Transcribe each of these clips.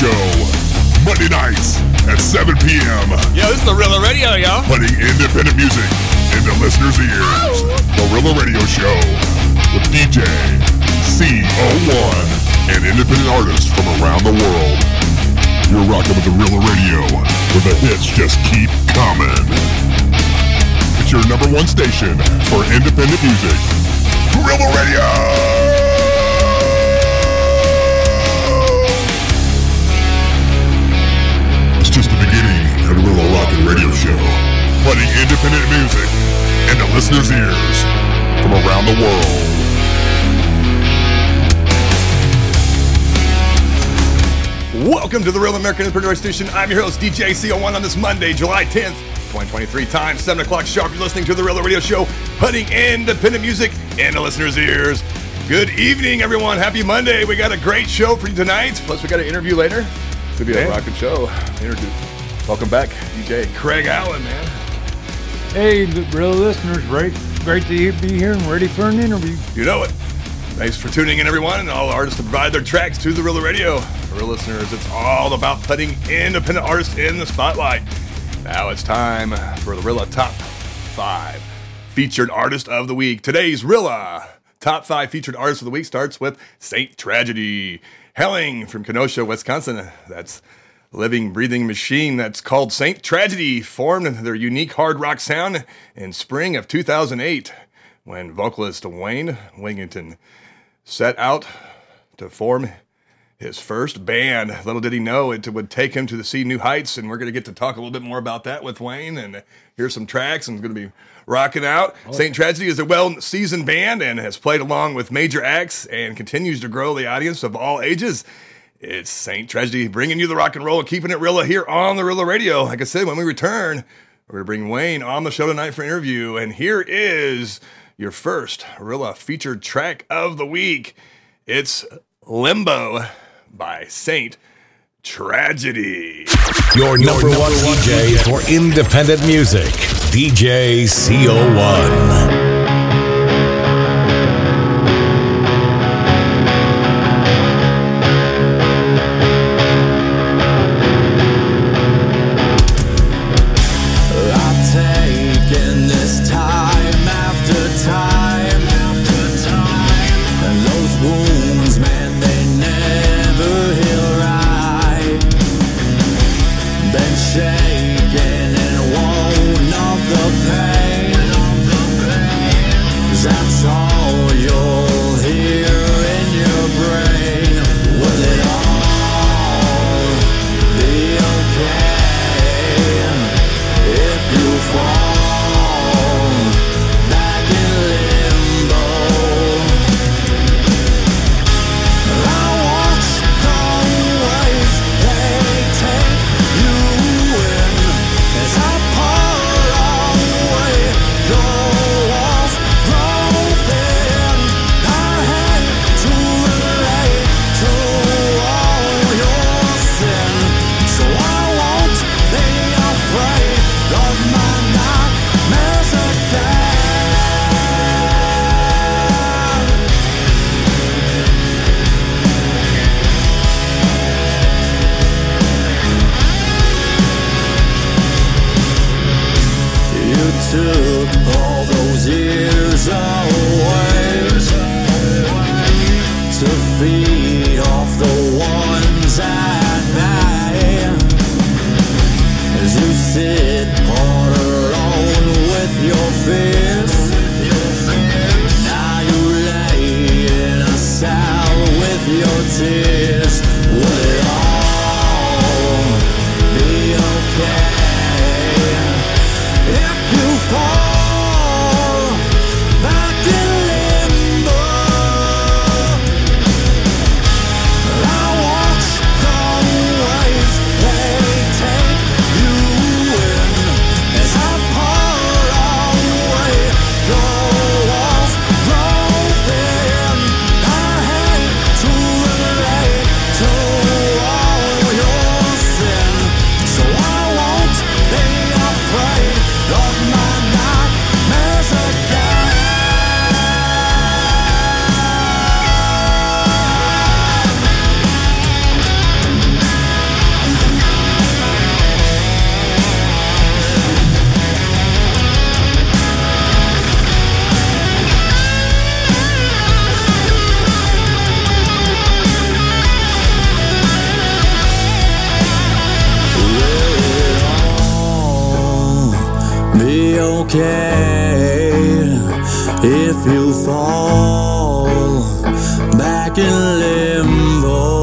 Show. Monday nights at 7 p.m. Yo, this is the Rela Radio, yo. Putting independent music into listeners' ears. The Rela Radio Show with DJ CO1 and independent artists from around the world. You're rocking with the Rela Radio, where the hits just keep coming. It's your number one station for independent music. Rela Radio! Beginning of the Rela Rockin' Radio Show. Putting independent music into listeners' ears from around the world. Welcome to the Real American Independent Station. I'm your host, DJ CO1, on this Monday, July 10th, 2023. Time 7 o'clock sharp. You're listening to the Real Radio Show, putting independent music into listeners' ears. Good evening, everyone. Happy Monday. We got a great show for you tonight. Plus, we got an interview later. It's going to be a Yeah. rocking show. Interview. Welcome back, DJ Craig Allen, man. Hey, the real listeners, great, great to be here and ready for an interview. You know it. Thanks for tuning in, everyone, and all the artists to provide their tracks to the Real Radio. For real listeners, it's all about putting independent artists in the spotlight. Now it's time for the Rela Top 5 Featured Artist of the Week. Today's Rela Top 5 Featured Artist of the Week starts with Saint Tragedy. Helling from Kenosha, Wisconsin. That's living, breathing machine that's called Saint Tragedy formed their unique hard rock sound in spring of 2008 when vocalist Wayne Wingington set out to form his first band. Little did he know it would take him to the sea new heights, and we're going to get to talk a little bit more about that with Wayne. And here's some tracks, and going to be rocking out. Oh, Saint Tragedy is a well-seasoned band and has played along with major acts and continues to grow the audience of all ages. It's Saint Tragedy bringing you the rock and roll keeping it Rela here on the Rela Radio. Like I said, when we return, we're going to bring Wayne on the show tonight for an interview. And here is your first Rela featured track of the week. It's Limbo by Saint Tragedy. Your number one DJ for independent music, DJ CO1. Fall back in limbo.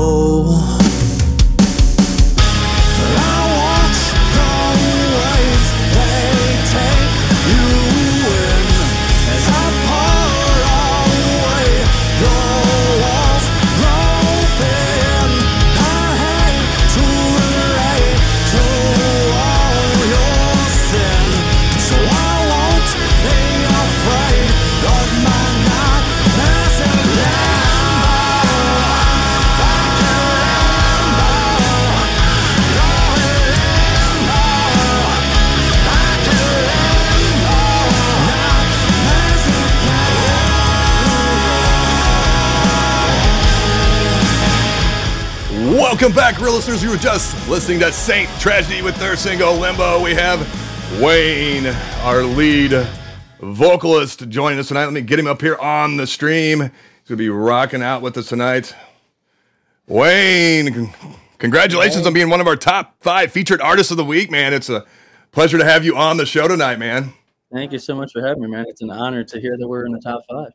Welcome back, real listeners. You were just listening to Saint Tragedy with their single Limbo. We have Wayne, our lead vocalist, joining us tonight. Let me get him up here on the stream. He's going to be rocking out with us tonight. Wayne, con- congratulations on being one of our top five featured artists of the week, man. It's a pleasure to have you on the show tonight, man. Thank you so much for having me, man. It's an honor to hear that we're in the top five.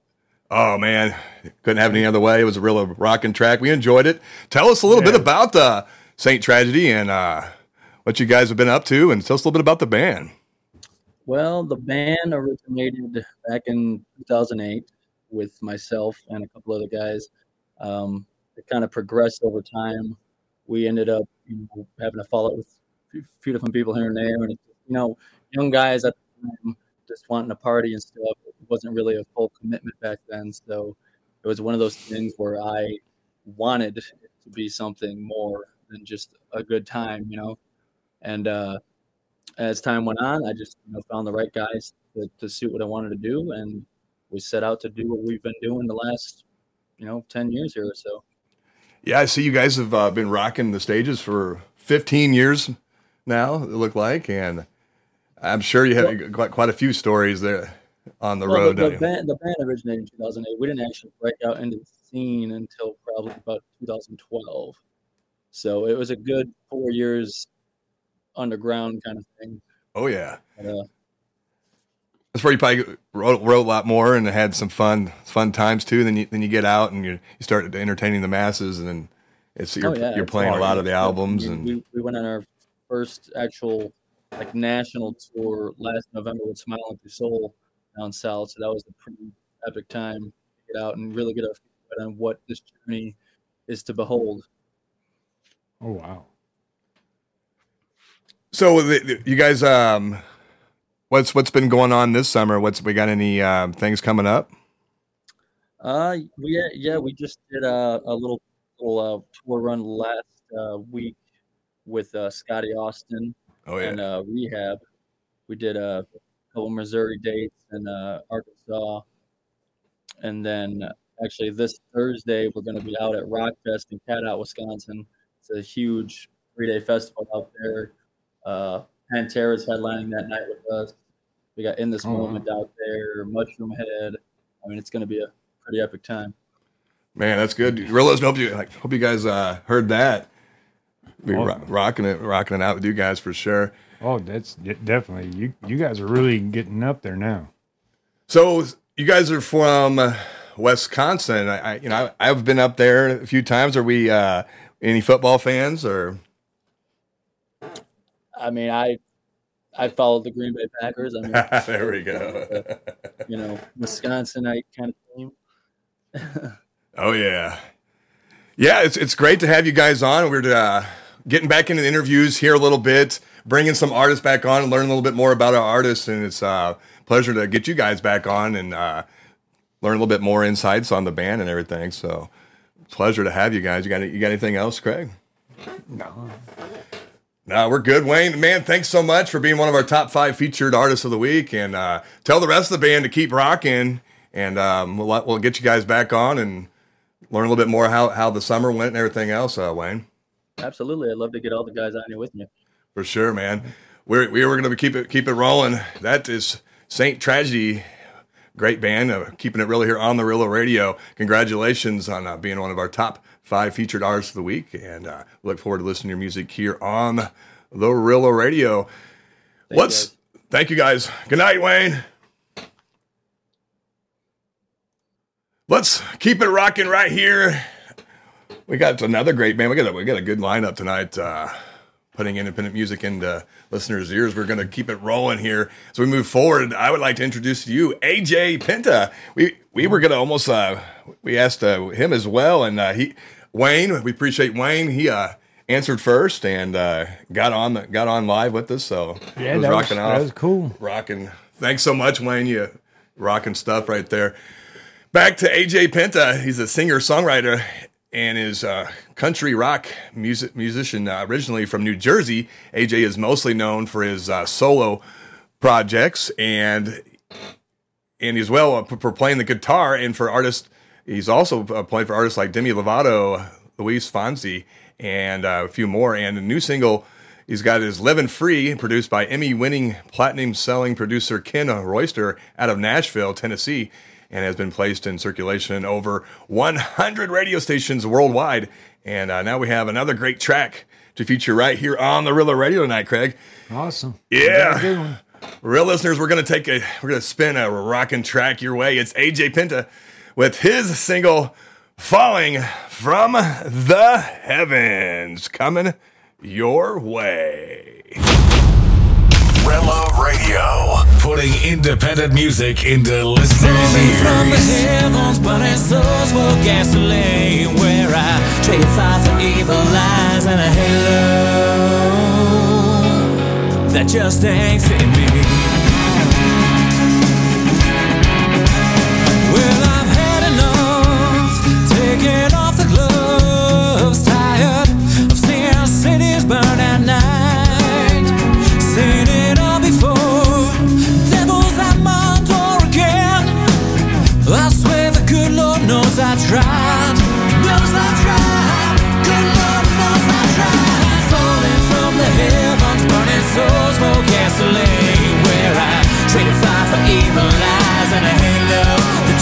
Oh man, couldn't have it any other way. It was a real rocking track. We enjoyed it. Tell us a little bit about uh, Saint Tragedy and uh, what you guys have been up to, and tell us a little bit about the band. Well, the band originated back in 2008 with myself and a couple other guys. Um, it kind of progressed over time. We ended up you know, having to follow it with a few different people here and there, and you know, young guys at the time just wanting to party and stuff. Wasn't really a full commitment back then, so it was one of those things where I wanted to be something more than just a good time, you know. And uh, as time went on, I just you know, found the right guys to, to suit what I wanted to do, and we set out to do what we've been doing the last, you know, ten years here or so. Yeah, I see you guys have uh, been rocking the stages for 15 years now. It looked like, and I'm sure you have quite quite a few stories there on the Well, road. the, the, band, the band originated in 2008. We didn't actually break out into the scene until probably about 2012. So it was a good four years underground kind of thing. Oh yeah, uh, that's where you probably wrote, wrote a lot more and had some fun fun times too. Then you then you get out and you you start entertaining the masses, and then it's you're, Oh, yeah, you're it's playing a lot of the albums we, and we, we went on our first actual like national tour last November with Smiling Through Soul down south. So that was a pretty epic time to get out and really get a feel on what this journey is to behold. Oh wow. So the, the- you guys, um, what's what's been going on this summer? What's we got any um, things coming up? Uh, we yeah, yeah we just did a, a little little uh, tour run last uh, week with uh, Scotty Austin Oh yeah, and uh, Rehab. We did a couple Missouri dates and uh, Arkansas, and then actually this Thursday we're going to be out at Rockfest in Cadott, Wisconsin. It's a huge three-day festival out there. Uh, Pantera's headlining that night with us. We got In This Oh, wow. Moment out there, Mushroomhead. I mean, it's going to be a pretty epic time. man, that's good. Realize hope you like, hope you guys uh, heard that. Be Oh. ro- rocking it, rocking it out with you guys for sure. Oh, that's definitely you. You guys are really getting up there now. So you guys are from uh, Wisconsin. I, I you know I, I've been up there a few times. Are we uh, any football fans or? I mean, I I followed the Green Bay Packers. I mean, there we go. you know, Wisconsinite kind of team. Oh yeah, yeah. It's it's great to have you guys on. We're uh, getting back into the interviews here a little bit, bringing some artists back on, and learn a little bit more about our artists. And it's a uh, pleasure to get you guys back on and uh, learn a little bit more insights on the band and everything. So pleasure to have you guys. You got you got anything else, Craig? No. No, we're good, Wayne. Man, thanks so much for being one of our top five featured artists of the week. And uh, tell the rest of the band to keep rocking, and um, we'll we'll get you guys back on and learn a little bit more how how the summer went and everything else. Uh, Wayne, Absolutely, I'd love to get all the guys on here with me. For sure, man. We're we were going to keep it keep it rolling. That is Saint Tragedy. Great band, uh, keeping it really here on the Rela Radio. Congratulations on uh, being one of our top five featured artists of the week, and uh, look forward to listening to your music here on the Rela Radio. Thank What's guys. Thank you guys. Good night, Wayne. Let's keep it rocking right here. We got another great band. We got a, we got a good lineup tonight. Uh, putting independent music into listeners' ears. We're going to keep it rolling here as we move forward. I would like to introduce to you AJ Penta. We we were going to almost uh, we asked uh, him as well, and uh, he Wayne. We appreciate Wayne. He uh, answered first and uh, got on the, got on live with us. So Yeah, was that was, rocking that was cool. rocking. Thanks so much, Wayne. You rocking stuff right there. Back to AJ Penta. He's a singer songwriter and is a country rock music musician uh, originally from New Jersey. AJ is mostly known for his uh, solo projects and and as well uh, for playing the guitar and for artists. He's also uh, played for artists like Demi Lovato, Luis Fonsi, and uh, a few more. And a new single he's got is "Living Free," produced by Emmy-winning platinum-selling producer Ken Royster out of Nashville, Tennessee, and has been placed in circulation over 100 radio stations worldwide. And uh, now we have another great track to feature right here on the Rela Radio tonight, Craig. Awesome. Yeah. Real listeners, we're gonna take a we're gonna spin a rockin' track your way. It's AJ Penta with his single "Falling from the Heavens" coming your way. Rela Radio, putting independent music into listeners' Falling from the ears. heavens, burning souls for gasoline. Where I trade fire for evil lies and a halo that just ain't fitting me.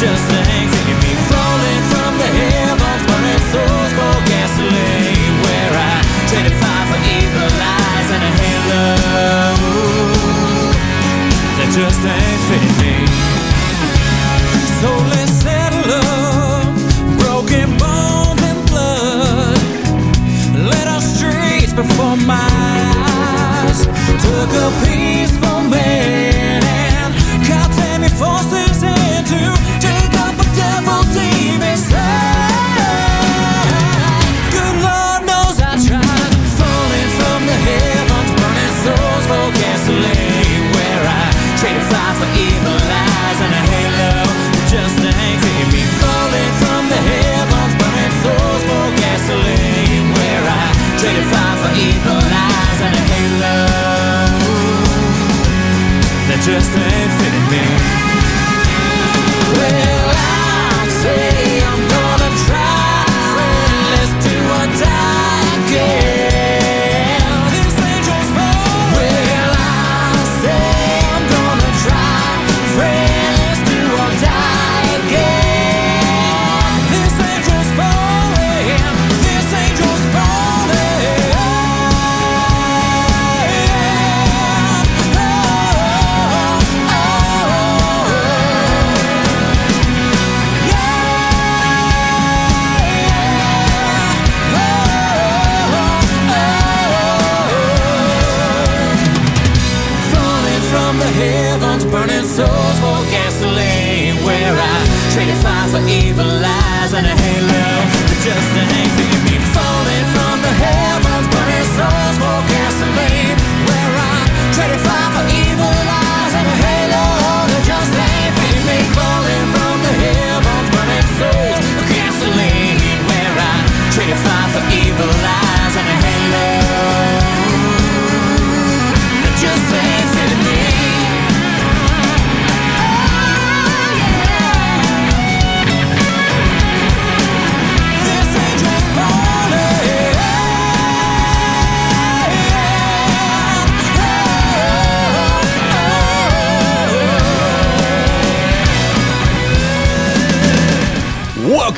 Just ain't fitting me. Falling from the heavens, burning souls for gasoline. Where I traded fire for evil lies and a halo that just ain't fitting me. So let's settle up, broken bones and blood. Let our streets before my eyes took a peaceful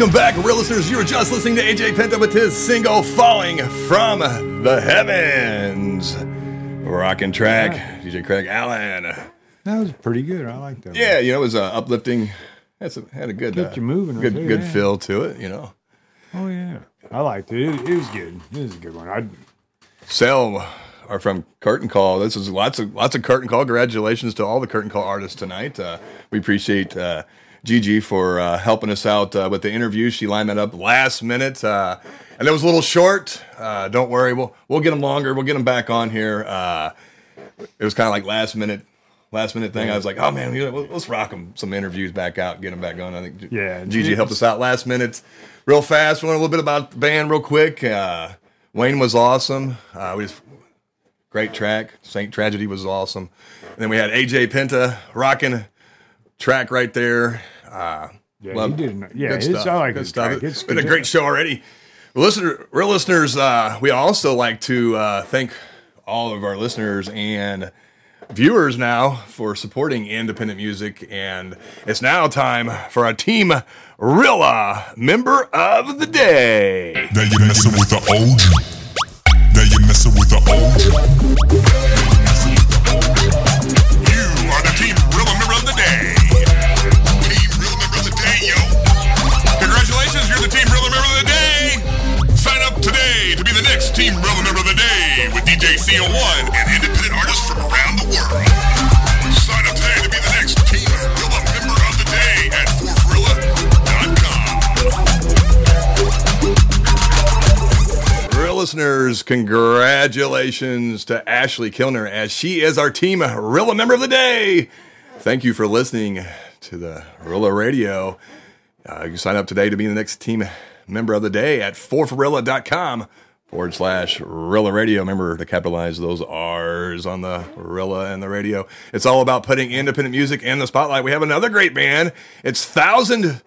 Welcome back, real listeners. You were just listening to AJ Penta with his single "Falling from the Heavens." Rockin' track. DJ Craig Allen. That was pretty good. I like that. Yeah, you know, it was uh, uplifting. Had, some, had a good, Kept uh, you moving, good, you good feel to it. You know. Oh yeah. I liked it. It, it was good. It was a good one. I Sale are from Curtain Call. This is lots of lots of Curtain Call. Congratulations to all the Curtain Call artists tonight. Uh, we appreciate uh, Gigi for uh, helping us out uh, with the interview. She lined that up last minute, uh, and it was a little short. Uh, don't worry, we'll we'll get them longer. We'll get them back on here. Uh, it was kind of like last minute. Last minute thing, I was like, "Oh man, let's rock them some interviews back out, get them back on." I think Yeah, Gigi helped us out last minute, real fast. We learned a little bit about the band, real quick. Uh, Wayne was awesome. Uh, we just great track. Saint Tragedy was awesome. And then we had AJ Penta rocking track right there. Uh, Yeah, love- he did. Yeah, good it's, I like good stuff. track. It's It's been a great show already. Listener, real listeners, uh, we also like to uh, thank all of our listeners and viewers now for supporting independent music. And it's now time for our team Rela member of the day. Now you're messing with the OG. Now you're messing with the OG. Listeners, congratulations to Ashley Kilner as she is our team Rela member of the day. Thank you for listening to the Rela Radio. Uh, you can sign up today to be the next team member of the day at forforilla.com forward slash Rilla Radio. Remember to capitalize those R's on the Rilla and the radio. It's all about putting independent music in the spotlight. We have another great band. It's Thousand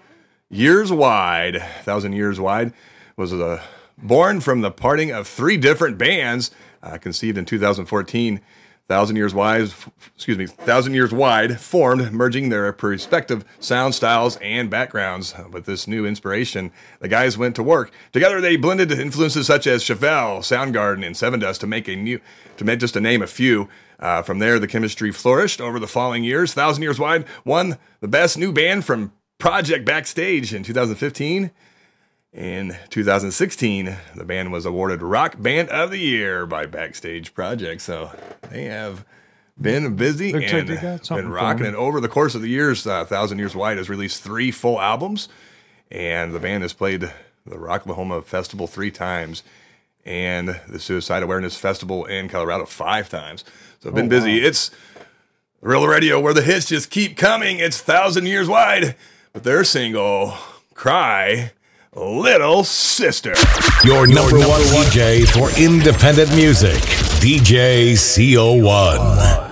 Years Wide. Thousand Years Wide was uh, born from the parting of three different bands, uh, conceived in 2014. Thousand Years Wide, excuse me, Thousand Years Wide formed, merging their respective sound styles and backgrounds. With this new inspiration, the guys went to work. Together, they blended influences such as Chevelle, Soundgarden, and Sevendust to make a new, to make just to name a few. Uh, from there, the chemistry flourished over the following years. Thousand Years Wide won the best new band from Project Backstage in 2015. In 2016, the band was awarded Rock Band of the Year by Backstage Project. So they have been busy Looks and something been rocking it over the course of the years. Uh, Thousand Years Wide has released three full albums, and the band has played the Rocklahoma Festival three times and the Suicide Awareness Festival in Colorado five times. So been busy. It's Real Radio where the hits just keep coming. It's Thousand Years Wide, but their single, Cry, Little Sister. Your number one DJ for independent music, DJ CO1.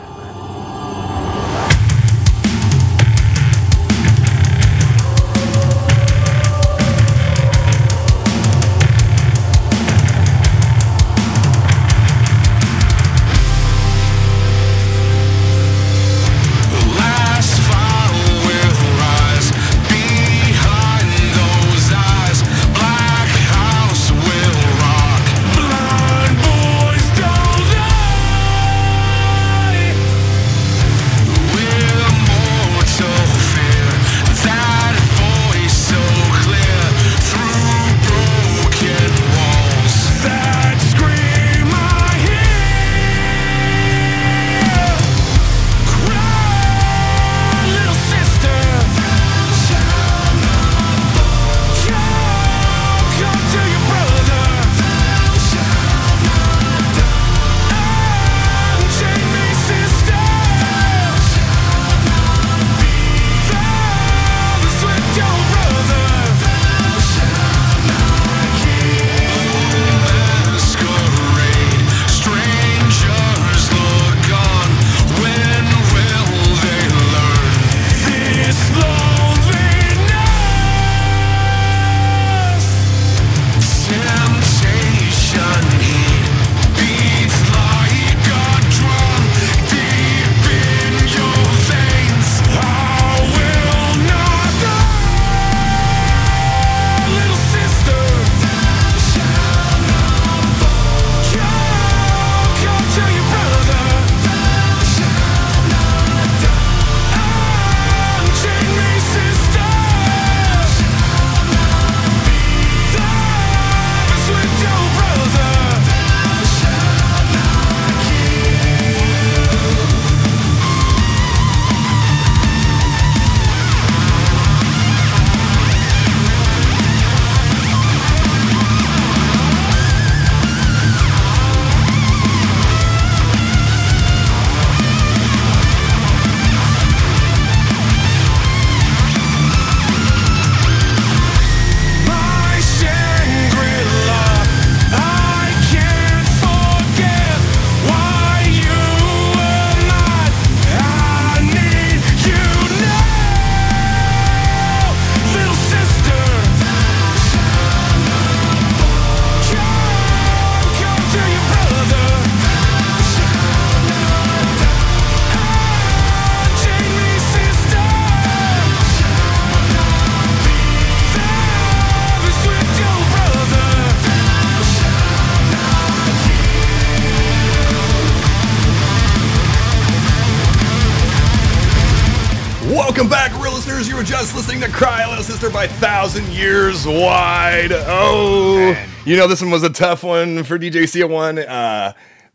Thousand Years Wide. Oh, Man. you know, this one was a tough one for DJ CO1, uh,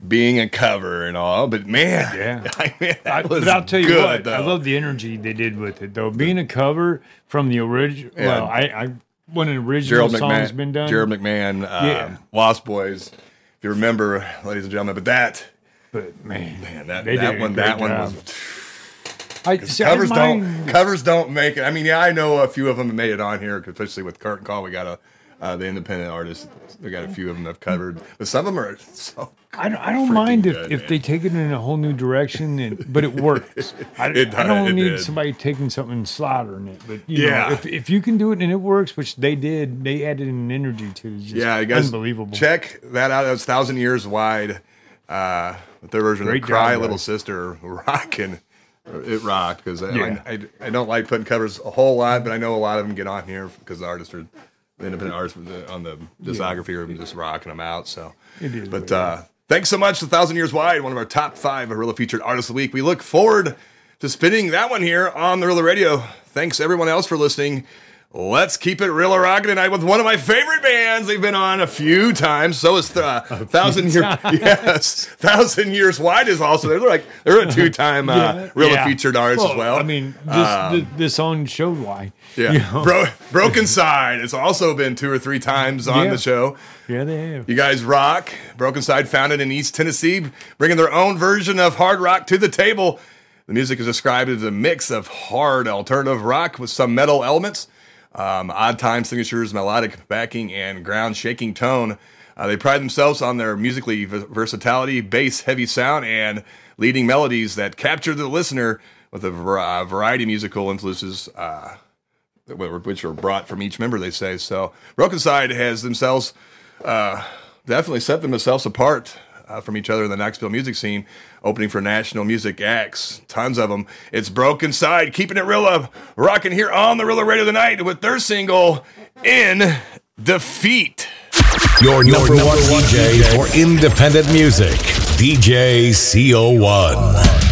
being a cover and all, but man, Yeah. I mean, that I, was but I'll tell you good, what, I love the energy they did with it, though. Being a cover from the original, Yeah. well, I, I when an original Gerald song's McMahon, been done, Gerald McMahon, uh, Yeah. Lost Boys. If you remember, ladies and gentlemen, but that, but man, man, that, that one, that one job. was I, see, covers don't mind- covers don't make it. I mean, yeah, I know a few of them have made it on here, especially with Curtain Call. We got a uh, the independent artists. We got a few of them have covered, but some of them are so. I don't, I don't mind if, good, if man. they take it in a whole new direction, and, but it works. I, It I don't need did. somebody taking something and slaughtering it. But you Yeah. know, if, if you can do it and it works, which they did, they added an energy to it. Just Yeah, guys, unbelievable. Check that out. That was Thousand Years Wide. Uh, with their version Great of "Cry job, Little guys. Sister" rocking. It rocked because Yeah. I, I, I don't like putting covers a whole lot, but I know a lot of them get on here because the artists are the independent artists on the discography are just rocking them out. So, It is but uh, thanks so much to Thousand Years Wide, one of our top five Arilla featured artists of the week. We look forward to spinning that one here on the Rela Radio. Thanks everyone else for listening. Let's keep it real rocking tonight with one of my favorite bands. They've been on a few times. So is uh, Thousand Years. Yes, Thousand Years Wide is also they're like they're a two time uh, Yeah, featured artist as well. I mean, this, Um, the, the song showed why. yeah, you know? Bro- Broken Side has also been two or three times on Yeah. the show. yeah, they have. You guys rock. Broken Side founded in East Tennessee, bringing their own version of hard rock to the table. The music is described as a mix of hard alternative rock with some metal elements, um, odd time signatures, melodic backing, and ground shaking tone. Uh, they pride themselves on their musically v- versatility, bass heavy sound, and leading melodies that capture the listener with a uh, variety of musical influences. Uh, which were brought from each member, they say. So, Broken Side has themselves uh, definitely set themselves apart uh, from each other in the Knoxville music scene, opening for national music acts, tons of them. It's Broken Side, keeping it real up, rocking here on the Rela Radio tonight with their single "In Defeat." Your, number, one DJ for independent music, DJ CO1.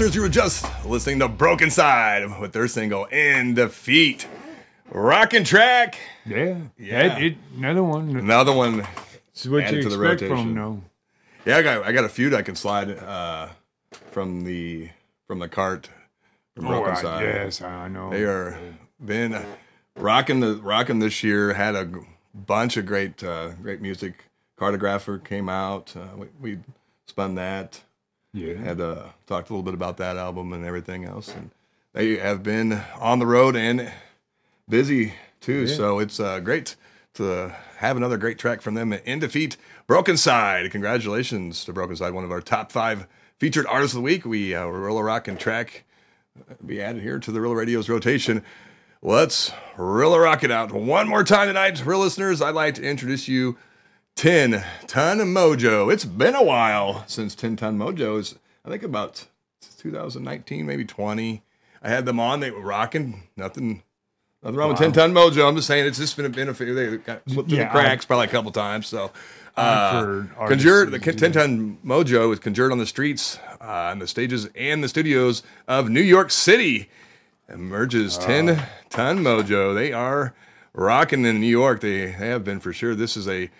Listeners. You were just listening to Broken Side with their single In Defeat. Rockin' track. Yeah. Yeah. It, it, another one. Another one. It's what you to the expect rotation. from them, Yeah, I got I got a few that I can slide uh, from the from the cart from. Oh, Broken I- Side. yes, I know. They are been rocking the rocking this year. Had a bunch of great uh, great music. Cartographer came out. Uh, we, we spun that. Yeah. Had uh, talked a little bit about that album and everything else. And they have been on the road and busy too. So it's uh, great to have another great track from them in defeat. Broken Side. Congratulations to Broken Side, one of our top five featured artists of the week. We uh, Rela Rock and track be added here to the Rela Radio's rotation. Let's Rela Rock it out one more time tonight. Real listeners, I'd like to introduce you 10 Ton Mojo. It's been a while since 10 Ton Mojo is, I think about 2019, maybe 20. I had them on. They were rocking. Nothing, nothing wrong with 10 Ton Mojo. I'm just saying it's just been a benefit. They got slipped through Yeah, the cracks probably a couple times. So, uh, conjured, the 10 Ton Mojo is conjured on the streets, uh, on the stages, and the studios of New York City emerges 10 ton mojo they are rocking in new york they, they have been for sure this is a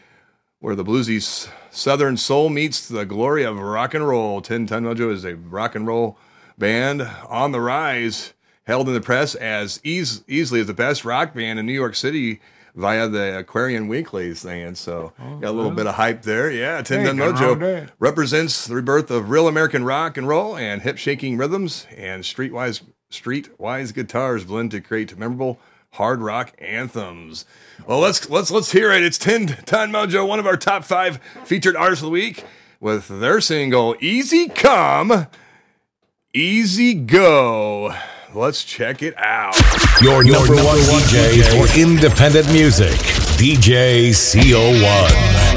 where the bluesy southern soul meets the glory of rock and roll. 10 ton mojo is a rock and roll band on the rise held in the press as eas- easily as the best rock band in new york city via the aquarian weekly thing. So got a little bit of hype there. Yeah 10 Hey, ton nothing wrong with mojo represents the rebirth of real American rock and roll and hip shaking rhythms and streetwise streetwise guitars blend to create memorable hard rock anthems. Well, let's let's let's hear it. It's 10 Ton Mojo, one of our top 5 featured artists of the week with their single Easy Come, Easy Go. Let's check it out. Your, number, one DJ, for independent music, DJ CO1.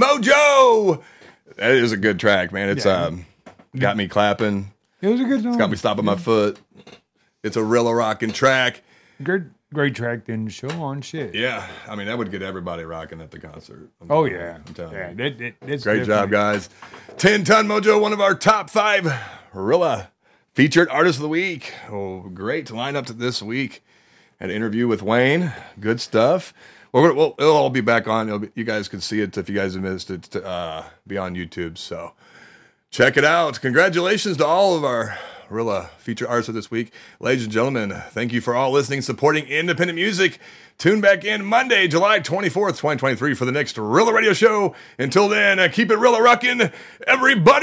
Mojo. That is a good track, man. It's Yeah. um got me clapping, It was a good song. It's got me stomping my foot. It's a real rocking track. Great, great track didn't show on shit. Yeah, I mean that would get everybody rocking at the concert. I'm Oh yeah. I'm telling yeah. you. That, that, that's Great job, guys. 10 Ton Mojo, one of our top five Rela featured artists of the week. Oh, great lineup to this week. An interview with Wayne. Good stuff. Well, we'll, it'll all be back on. Be, you guys can see it if you guys have missed it. To, uh, be on YouTube. So check it out. Congratulations to all of our Rela feature artists of this week. Ladies and gentlemen, thank you for all listening, supporting independent music. Tune back in Monday, July 24th, 2023 for the next Rela Radio Show. Until then, uh, keep it Rela rocking, everybody!